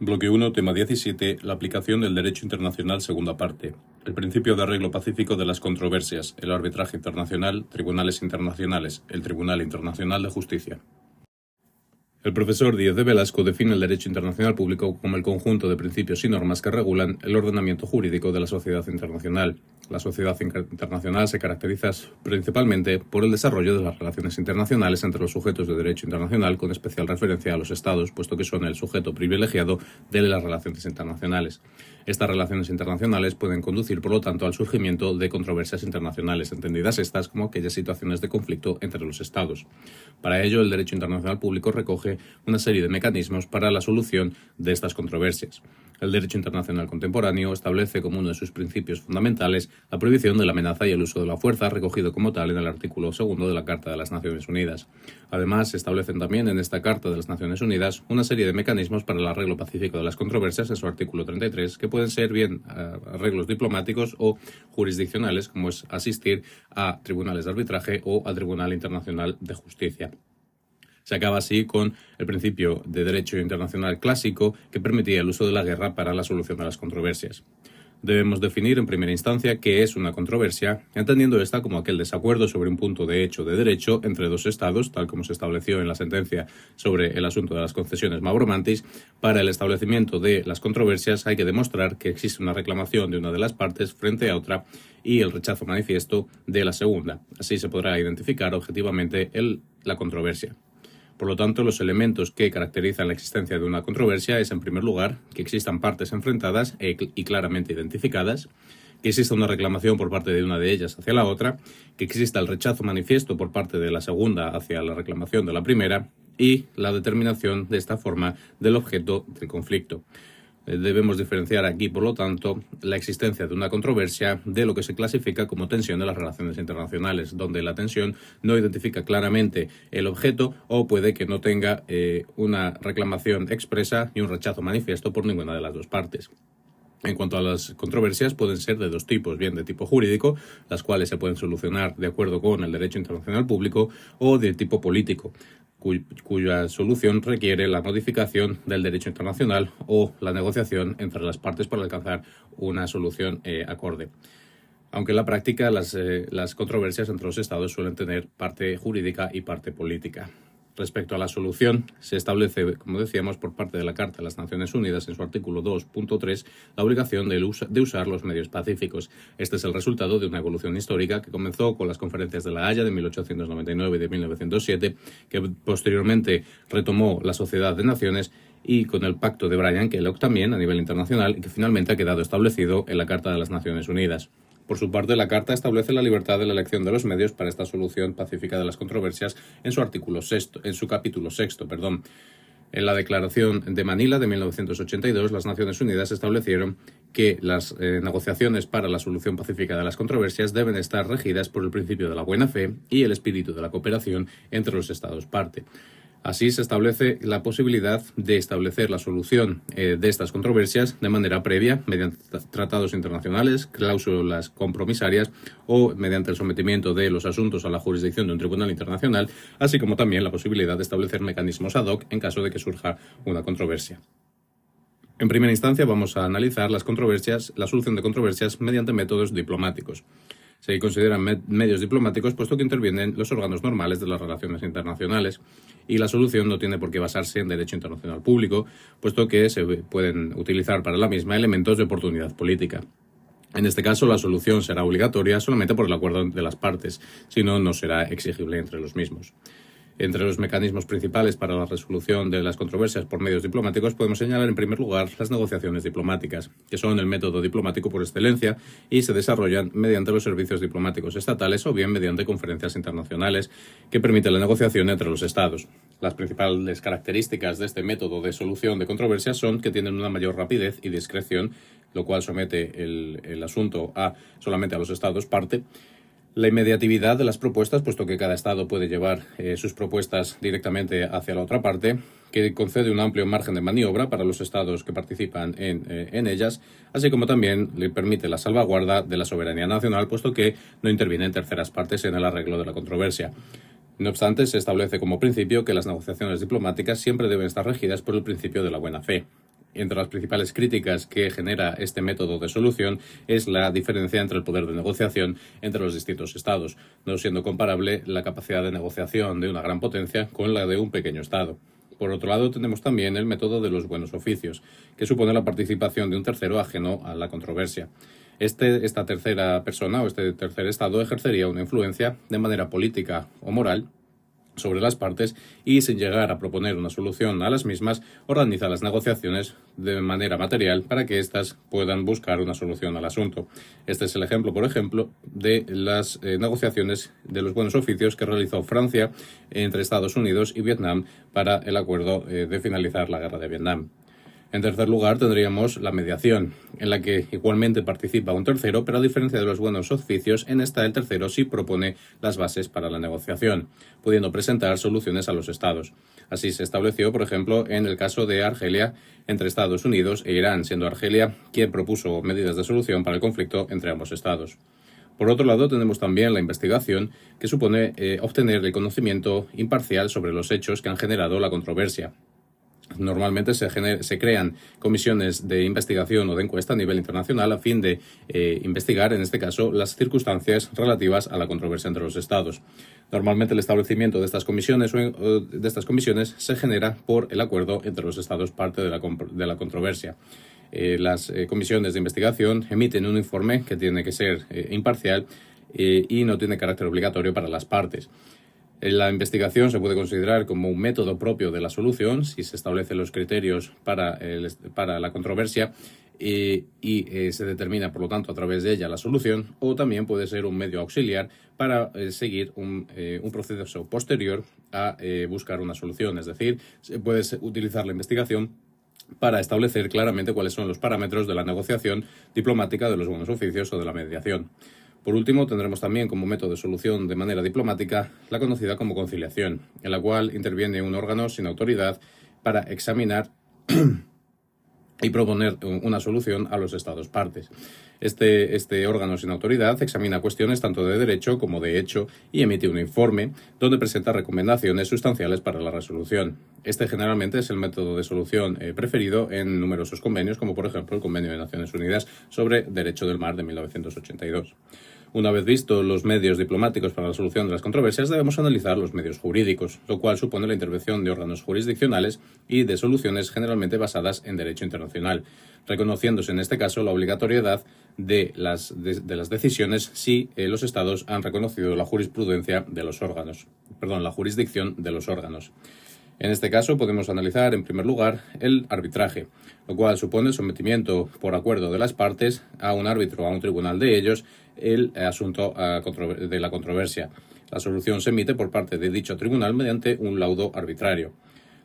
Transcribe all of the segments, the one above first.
Bloque 1, tema 17. La aplicación del derecho internacional, segunda parte. El principio de arreglo pacífico de las controversias, el arbitraje internacional, tribunales internacionales, el Tribunal Internacional de Justicia. El profesor Díaz de Velasco define el derecho internacional público como el conjunto de principios y normas que regulan el ordenamiento jurídico de la sociedad internacional. La sociedad internacional se caracteriza principalmente por el desarrollo de las relaciones internacionales entre los sujetos de derecho internacional, con especial referencia a los Estados, puesto que son el sujeto privilegiado de las relaciones internacionales. Estas relaciones internacionales pueden conducir, por lo tanto, al surgimiento de controversias internacionales, entendidas estas como aquellas situaciones de conflicto entre los Estados. Para ello, el derecho internacional público recoge una serie de mecanismos para la solución de estas controversias. El derecho internacional contemporáneo establece como uno de sus principios fundamentales la prohibición de la amenaza y el uso de la fuerza, recogido como tal en el artículo segundo de la Carta de las Naciones Unidas. Además, se establecen también en esta Carta de las Naciones Unidas una serie de mecanismos para el arreglo pacífico de las controversias en su artículo 33, que pueden ser bien eh, arreglos diplomáticos o jurisdiccionales, como es asistir a tribunales de arbitraje o al Tribunal Internacional de Justicia. Se acaba así con el principio de derecho internacional clásico que permitía el uso de la guerra para la solución de las controversias. Debemos definir en primera instancia qué es una controversia, entendiendo esta como aquel desacuerdo sobre un punto de hecho de derecho entre dos estados, tal como se estableció en la sentencia sobre el asunto de las concesiones Mavromantis. Para el establecimiento de las controversias hay que demostrar que existe una reclamación de una de las partes frente a otra y el rechazo manifiesto de la segunda. Así se podrá identificar objetivamente la controversia. Por lo tanto, los elementos que caracterizan la existencia de una controversia es, en primer lugar, que existan partes enfrentadas e y claramente identificadas, que exista una reclamación por parte de una de ellas hacia la otra, que exista el rechazo manifiesto por parte de la segunda hacia la reclamación de la primera y la determinación de esta forma del objeto del conflicto. Eh, debemos diferenciar aquí, por lo tanto, la existencia de una controversia de lo que se clasifica como tensión de las relaciones internacionales, donde la tensión no identifica claramente el objeto o puede que no tenga eh, una reclamación expresa y un rechazo manifiesto por ninguna de las dos partes. En cuanto a las controversias, pueden ser de dos tipos, bien de tipo jurídico, las cuales se pueden solucionar de acuerdo con el derecho internacional público, o de tipo político, cuya solución requiere la modificación del derecho internacional o la negociación entre las partes para alcanzar una solución eh, acorde. Aunque en la práctica las, eh, las controversias entre los estados suelen tener parte jurídica y parte política. Respecto a la solución, se establece, como decíamos, por parte de la Carta de las Naciones Unidas en su artículo 2.3 la obligación de, usar los medios pacíficos. Este es el resultado de una evolución histórica que comenzó con las conferencias de La Haya de 1899 y de 1907, que posteriormente retomó la Sociedad de Naciones y con el Pacto de Bryan Kellogg también a nivel internacional y que finalmente ha quedado establecido en la Carta de las Naciones Unidas. Por su parte, la Carta establece la libertad de la elección de los medios para esta solución pacífica de las controversias en su artículo sexto, en su capítulo sexto, perdón. En la Declaración de Manila de 1982, las Naciones Unidas establecieron que las eh, negociaciones para la solución pacífica de las controversias deben estar regidas por el principio de la buena fe y el espíritu de la cooperación entre los Estados parte. Así se establece la posibilidad de establecer la solución eh, de estas controversias de manera previa mediante tratados internacionales, cláusulas compromisarias o mediante el sometimiento de los asuntos a la jurisdicción de un tribunal internacional, así como también la posibilidad de establecer mecanismos ad hoc en caso de que surja una controversia. En primera instancia vamos a analizar las controversias, la solución de controversias mediante métodos diplomáticos se consideran medios diplomáticos puesto que intervienen los órganos normales de las relaciones internacionales y la solución no tiene por qué basarse en derecho internacional público, puesto que se pueden utilizar para la misma elementos de oportunidad política. En este caso, la solución será obligatoria solamente por el acuerdo de las partes, si no, no será exigible entre los mismos. Entre los mecanismos principales para la resolución de las controversias por medios diplomáticos podemos señalar en primer lugar las negociaciones diplomáticas, que son el método diplomático por excelencia y se desarrollan mediante los servicios diplomáticos estatales o bien mediante conferencias internacionales que permiten la negociación entre los estados. Las principales características de este método de solución de controversias son que tienen una mayor rapidez y discreción, lo cual somete el, asunto a solamente a los estados parte la inmediatividad de las propuestas, puesto que cada Estado puede llevar eh, sus propuestas directamente hacia la otra parte, que concede un amplio margen de maniobra para los Estados que participan en, eh, en, ellas, así como también le permite la salvaguarda de la soberanía nacional, puesto que no intervienen terceras partes en el arreglo de la controversia. No obstante, se establece como principio que las negociaciones diplomáticas siempre deben estar regidas por el principio de la buena fe. Entre las principales críticas que genera este método de solución es la diferencia entre el poder de negociación entre los distintos estados, no siendo comparable la capacidad de negociación de una gran potencia con la de un pequeño estado. Por otro lado, tenemos también el método de los buenos oficios, que supone la participación de un tercero ajeno a la controversia. Este, esta tercera persona o este tercer estado ejercería una influencia de manera política o moral sobre las partes y sin llegar a proponer una solución a las mismas, organiza las negociaciones de manera material para que éstas puedan buscar una solución al asunto. Este es el ejemplo, por ejemplo, de las eh, negociaciones de los buenos oficios que realizó Francia entre Estados Unidos y Vietnam para el acuerdo eh, de finalizar la guerra de Vietnam. En tercer lugar, tendríamos la mediación, en la que igualmente participa un tercero, pero a diferencia de los buenos oficios, en esta el tercero sí propone las bases para la negociación, pudiendo presentar soluciones a los estados. Así se estableció, por ejemplo, en el caso de Argelia entre Estados Unidos e Irán, siendo Argelia quien propuso medidas de solución para el conflicto entre ambos estados. Por otro lado, tenemos también la investigación, que supone eh, obtener el conocimiento imparcial sobre los hechos que han generado la controversia, Normalmente se, crean comisiones de investigación o de encuesta a nivel internacional a fin de eh, investigar, en este caso, las circunstancias relativas a la controversia entre los Estados. Normalmente el establecimiento de estas comisiones, de estas comisiones se genera por el acuerdo entre los Estados parte de la, de la controversia. Eh, las eh, comisiones de investigación emiten un informe que tiene que ser imparcial y no tiene carácter obligatorio para las partes. La investigación se puede considerar como un método propio de la solución si se establecen los criterios para, para la controversia y, eh, se determina, por lo tanto, a través de ella la solución, o también puede ser un medio auxiliar para eh, seguir un, eh, un, proceso posterior a buscar una solución. Es decir, se puede utilizar la investigación para establecer claramente cuáles son los parámetros de la negociación diplomática de los buenos oficios o de la mediación. Por último, tendremos también como método de solución de manera diplomática la conocida como conciliación, en la cual interviene un órgano sin autoridad para examinar y proponer una solución a los Estados partes. Este, este, órgano sin autoridad examina cuestiones tanto de derecho como de hecho y emite un informe donde presenta recomendaciones sustanciales para la resolución. Este generalmente es el método de solución eh, preferido en numerosos convenios, como por ejemplo el Convenio de Naciones Unidas sobre Derecho del Mar de 1982. Una vez visto los medios diplomáticos para la solución de las controversias, debemos analizar los medios jurídicos, lo cual supone la intervención de órganos jurisdiccionales y de soluciones generalmente basadas en derecho internacional, reconociéndose en este caso la obligatoriedad de las, de, las decisiones si eh, los Estados han reconocido la jurisprudencia de los órganos, perdón, la jurisdicción de los órganos. En este caso podemos analizar, en primer lugar, el arbitraje, lo cual supone el sometimiento por acuerdo de las partes a un árbitro o a un tribunal de ellos el asunto de la controversia. La solución se emite por parte de dicho tribunal mediante un laudo arbitrario.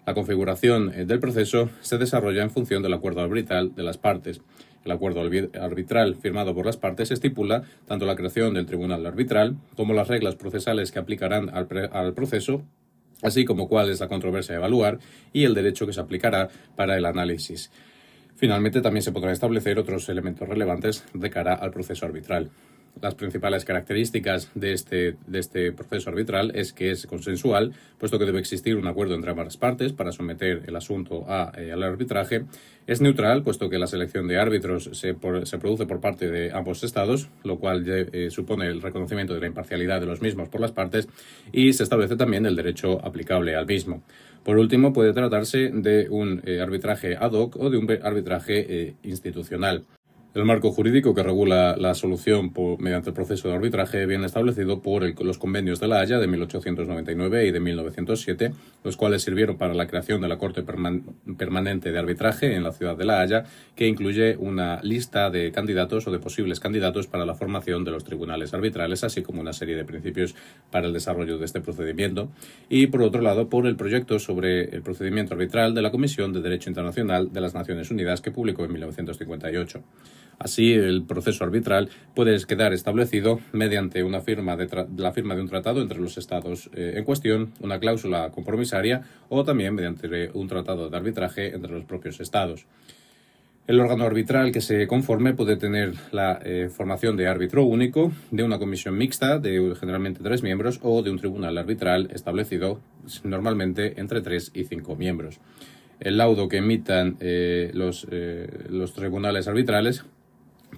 La configuración eh, del proceso se desarrolla en función del acuerdo arbitral de las partes. El acuerdo arbitral firmado por las partes estipula tanto la creación del tribunal arbitral como las reglas procesales que aplicarán al, al proceso así como cuál es la controversia a evaluar y el derecho que se aplicará para el análisis. Finalmente, también se podrán establecer otros elementos relevantes de cara al proceso arbitral. Las principales características de este, de este proceso arbitral es que es consensual, puesto que debe existir un acuerdo entre ambas partes para someter el asunto a, eh, al arbitraje. Es neutral, puesto que la selección de árbitros se, se produce por parte de ambos estados, lo cual eh, supone el reconocimiento de la imparcialidad de los mismos por las partes, y se establece también el derecho aplicable al mismo. Por último, puede tratarse de un eh, arbitraje ad hoc o de un arbitraje institucional. El marco jurídico que regula la solución mediante el proceso de arbitraje viene establecido por los convenios de la Haya de 1899 y de 1907, los cuales sirvieron para la creación de la Corte Permanente de Arbitraje en la ciudad de La Haya, que incluye una lista de candidatos o de posibles candidatos para la formación de los tribunales arbitrales, así como una serie de principios para el desarrollo de este procedimiento. Y, por otro lado, por el proyecto sobre el procedimiento arbitral de la Comisión de Derecho Internacional de las Naciones Unidas, que publicó en 1958. Así, el proceso arbitral puede quedar establecido mediante una firma de la firma de un tratado entre los estados eh, en cuestión, una cláusula compromisaria o también mediante un tratado de arbitraje entre los propios estados. El órgano arbitral que se conforme puede tener la eh, formación de árbitro único, de una comisión mixta de generalmente tres miembros o de un tribunal arbitral establecido normalmente entre tres y cinco miembros. El laudo que emitan eh, los, los tribunales arbitrales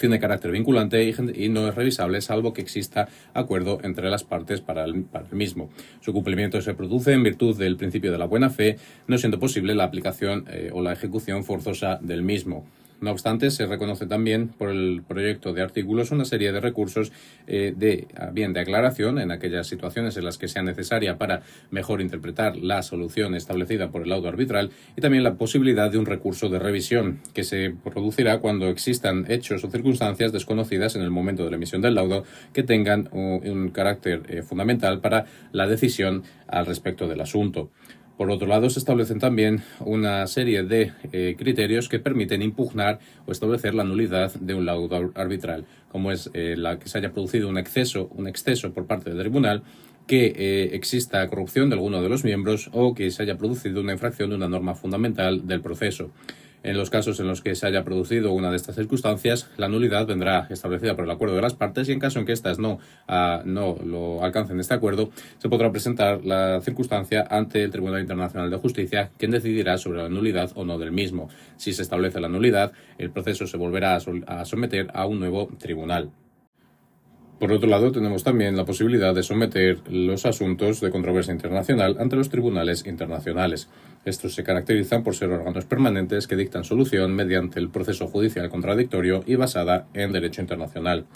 tiene carácter vinculante y, no es revisable salvo que exista acuerdo entre las partes para el, mismo. Su cumplimiento se produce en virtud del principio de la buena fe, no siendo posible la aplicación o la ejecución forzosa del mismo. No obstante, se reconoce también por el proyecto de artículos una serie de recursos eh, de bien de aclaración en aquellas situaciones en las que sea necesaria para mejor interpretar la solución establecida por el laudo arbitral y también la posibilidad de un recurso de revisión que se producirá cuando existan hechos o circunstancias desconocidas en el momento de la emisión del laudo que tengan un, carácter eh, fundamental para la decisión al respecto del asunto. Por otro lado, se establecen también una serie de eh, criterios que permiten impugnar o establecer la nulidad de un laudo arbitral, como es eh, la que se haya producido un exceso, un exceso por parte del tribunal, que eh, exista corrupción de alguno de los miembros o que se haya producido una infracción de una norma fundamental del proceso. En los casos en los que se haya producido una de estas circunstancias, la nulidad vendrá establecida por el acuerdo de las partes y en caso en que éstas no, ah, no lo alcancen este acuerdo, se podrá presentar la circunstancia ante el Tribunal Internacional de Justicia, quien decidirá sobre la nulidad o no del mismo. Si se establece la nulidad, el proceso se volverá a someter a un nuevo tribunal. Por otro lado, tenemos también la posibilidad de someter los asuntos de controversia internacional ante los tribunales internacionales. Estos se caracterizan por ser órganos permanentes que dictan solución mediante el proceso judicial contradictorio y basada en derecho internacional.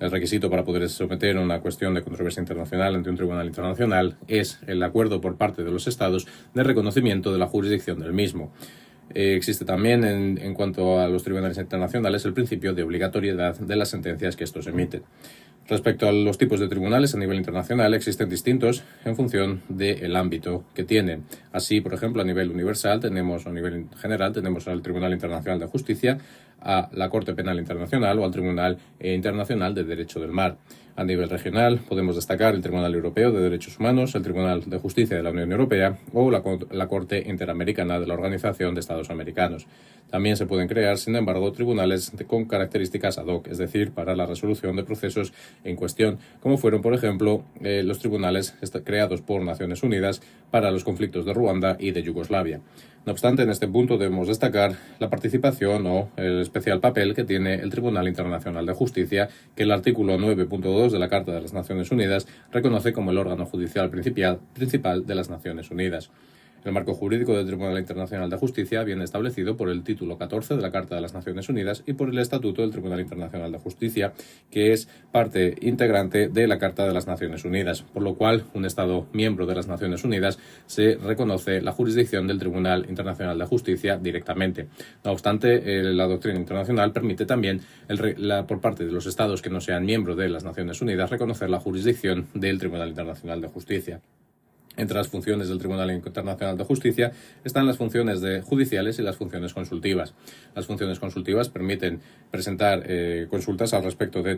El requisito para poder someter una cuestión de controversia internacional ante un tribunal internacional es el acuerdo por parte de los Estados de reconocimiento de la jurisdicción del mismo. Eh, existe también, en, en, cuanto a los tribunales internacionales, el principio de obligatoriedad de las sentencias que estos emiten. Respecto a los tipos de tribunales a nivel internacional, existen distintos en función del ámbito que tienen. Así, por ejemplo, a nivel universal tenemos, a nivel general, tenemos al Tribunal Internacional de Justicia, a la Corte Penal Internacional o al Tribunal eh, Internacional de Derecho del Mar. A nivel regional podemos destacar el Tribunal Europeo de Derechos Humanos, el Tribunal de Justicia de la Unión Europea o la, Corte Interamericana de la Organización de Estados Americanos. También se pueden crear, sin embargo, tribunales con características ad hoc, es decir, para la resolución de procesos en cuestión, como fueron, por ejemplo, eh, los tribunales creados por Naciones Unidas para los conflictos de Ruanda y de Yugoslavia. No obstante, en este punto debemos destacar la participación o el especial papel que tiene el Tribunal Internacional de Justicia, que el artículo 9.2 de la Carta de las Naciones Unidas reconoce como el órgano judicial principal de las Naciones Unidas. El marco jurídico del Tribunal Internacional de Justicia viene establecido por el título 14 de la Carta de las Naciones Unidas y por el Estatuto del Tribunal Internacional de Justicia, que es parte integrante de la Carta de las Naciones Unidas, por lo cual un Estado miembro de las Naciones Unidas se reconoce la jurisdicción del Tribunal Internacional de Justicia directamente. No obstante, la doctrina internacional permite también, por parte de los Estados que no sean miembros de las Naciones Unidas, reconocer la jurisdicción del Tribunal Internacional de Justicia. Entre las funciones del Tribunal Internacional de Justicia están las funciones de judiciales y las funciones consultivas. Las funciones consultivas permiten presentar eh, consultas al respecto de,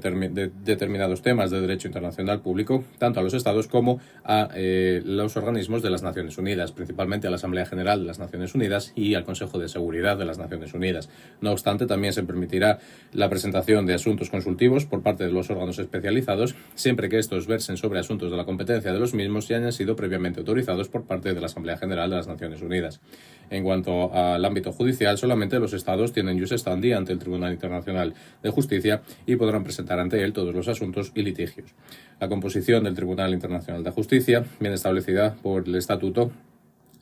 determinados temas de derecho internacional público, tanto a los Estados como a eh, los organismos de las Naciones Unidas, principalmente a la Asamblea General de las Naciones Unidas y al Consejo de Seguridad de las Naciones Unidas. No obstante, también se permitirá la presentación de asuntos consultivos por parte de los órganos especializados, siempre que estos versen sobre asuntos de la competencia de los mismos y hayan sido previamente autorizados por parte de la Asamblea General de las Naciones Unidas. En cuanto al ámbito judicial, solamente los Estados tienen jus standi ante el Tribunal Internacional de Justicia y podrán presentar ante él todos los asuntos y litigios. La composición del Tribunal Internacional de Justicia viene establecida por el Estatuto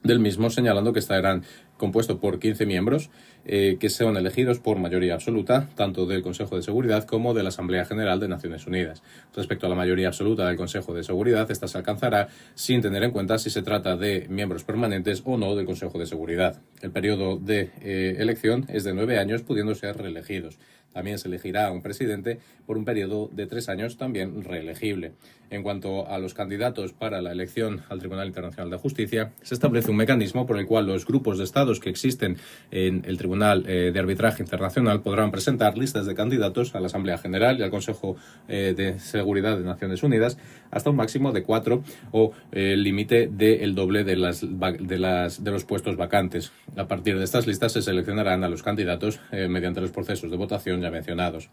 del mismo, señalando que estarán compuesto por 15 miembros eh, que son elegidos por mayoría absoluta, tanto del Consejo de Seguridad como de la Asamblea General de Naciones Unidas. Respecto a la mayoría absoluta del Consejo de Seguridad, esta se alcanzará sin tener en cuenta si se trata de miembros permanentes o no del Consejo de Seguridad. El periodo de eh, elección es de nueve años, pudiendo ser reelegidos. También se elegirá un presidente por un periodo de tres años también reelegible. En cuanto a los candidatos para la elección al Tribunal Internacional de Justicia, se establece un mecanismo por el cual los grupos de que existen en el Tribunal eh, de Arbitraje Internacional podrán presentar listas de candidatos a la Asamblea General y al Consejo eh, de Seguridad de Naciones Unidas hasta un máximo de cuatro o eh, el límite del doble de, las, de, las, de los puestos vacantes. A partir de estas listas se seleccionarán a los candidatos mediante los procesos de votación ya mencionados.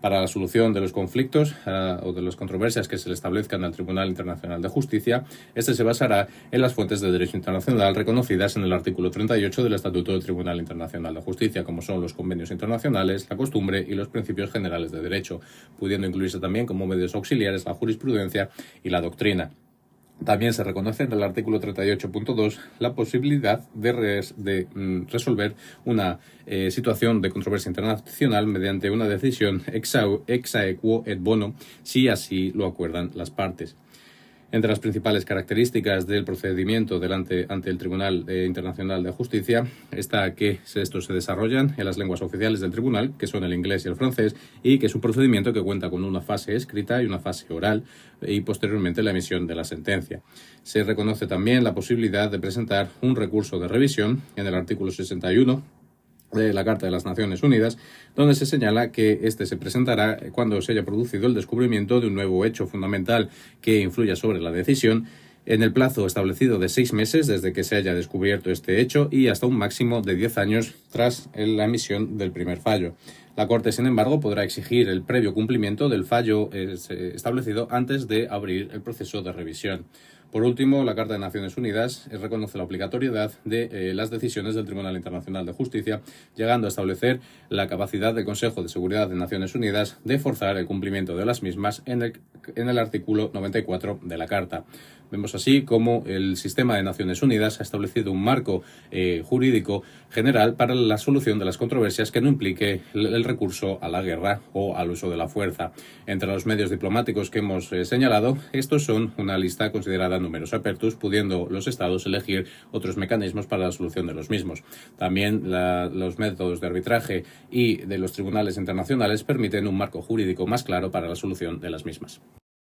Para la solución de los conflictos o de las controversias que se le establezcan al Tribunal Internacional de Justicia, este se basará en las fuentes de derecho internacional reconocidas en el artículo 38 del Estatuto del Tribunal Internacional de Justicia, como son los convenios internacionales, la costumbre y los principios generales de derecho, pudiendo incluirse también como medios auxiliares la jurisprudencia y la doctrina. También se reconoce en el artículo 38.2 la posibilidad de, mm, resolver una eh, situación de controversia internacional mediante una decisión ex aequo et bono si así lo acuerdan las partes. Entre las principales características del procedimiento delante ante el Tribunal eh, Internacional de Justicia está que estos se desarrollan en las lenguas oficiales del tribunal, que son el inglés y el francés, y que es un procedimiento que cuenta con una fase escrita y una fase oral y posteriormente la emisión de la sentencia. Se reconoce también la posibilidad de presentar un recurso de revisión en el artículo 61 de la Carta de las Naciones Unidas, donde se señala que este se presentará cuando se haya producido el descubrimiento de un nuevo hecho fundamental que influya sobre la decisión en el plazo establecido de seis meses desde que se haya descubierto este hecho y hasta un máximo de diez años tras la emisión del primer fallo. La Corte, sin embargo, podrá exigir el previo cumplimiento del fallo eh, establecido antes de abrir el proceso de revisión. Por último, la Carta de Naciones Unidas reconoce la obligatoriedad de eh, las decisiones del Tribunal Internacional de Justicia, llegando a establecer la capacidad del Consejo de Seguridad de Naciones Unidas de forzar el cumplimiento de las mismas en el, en el artículo 94 de la Carta. Vemos así cómo el sistema de Naciones Unidas ha establecido un marco eh, jurídico general para la solución de las controversias que no implique el, recurso a la guerra o al uso de la fuerza. Entre los medios diplomáticos que hemos eh, señalado, estos son una lista considerada numerosa apertus, pudiendo los Estados elegir otros mecanismos para la solución de los mismos. También los métodos de arbitraje y de los tribunales internacionales permiten un marco jurídico más claro para la solución de las mismas.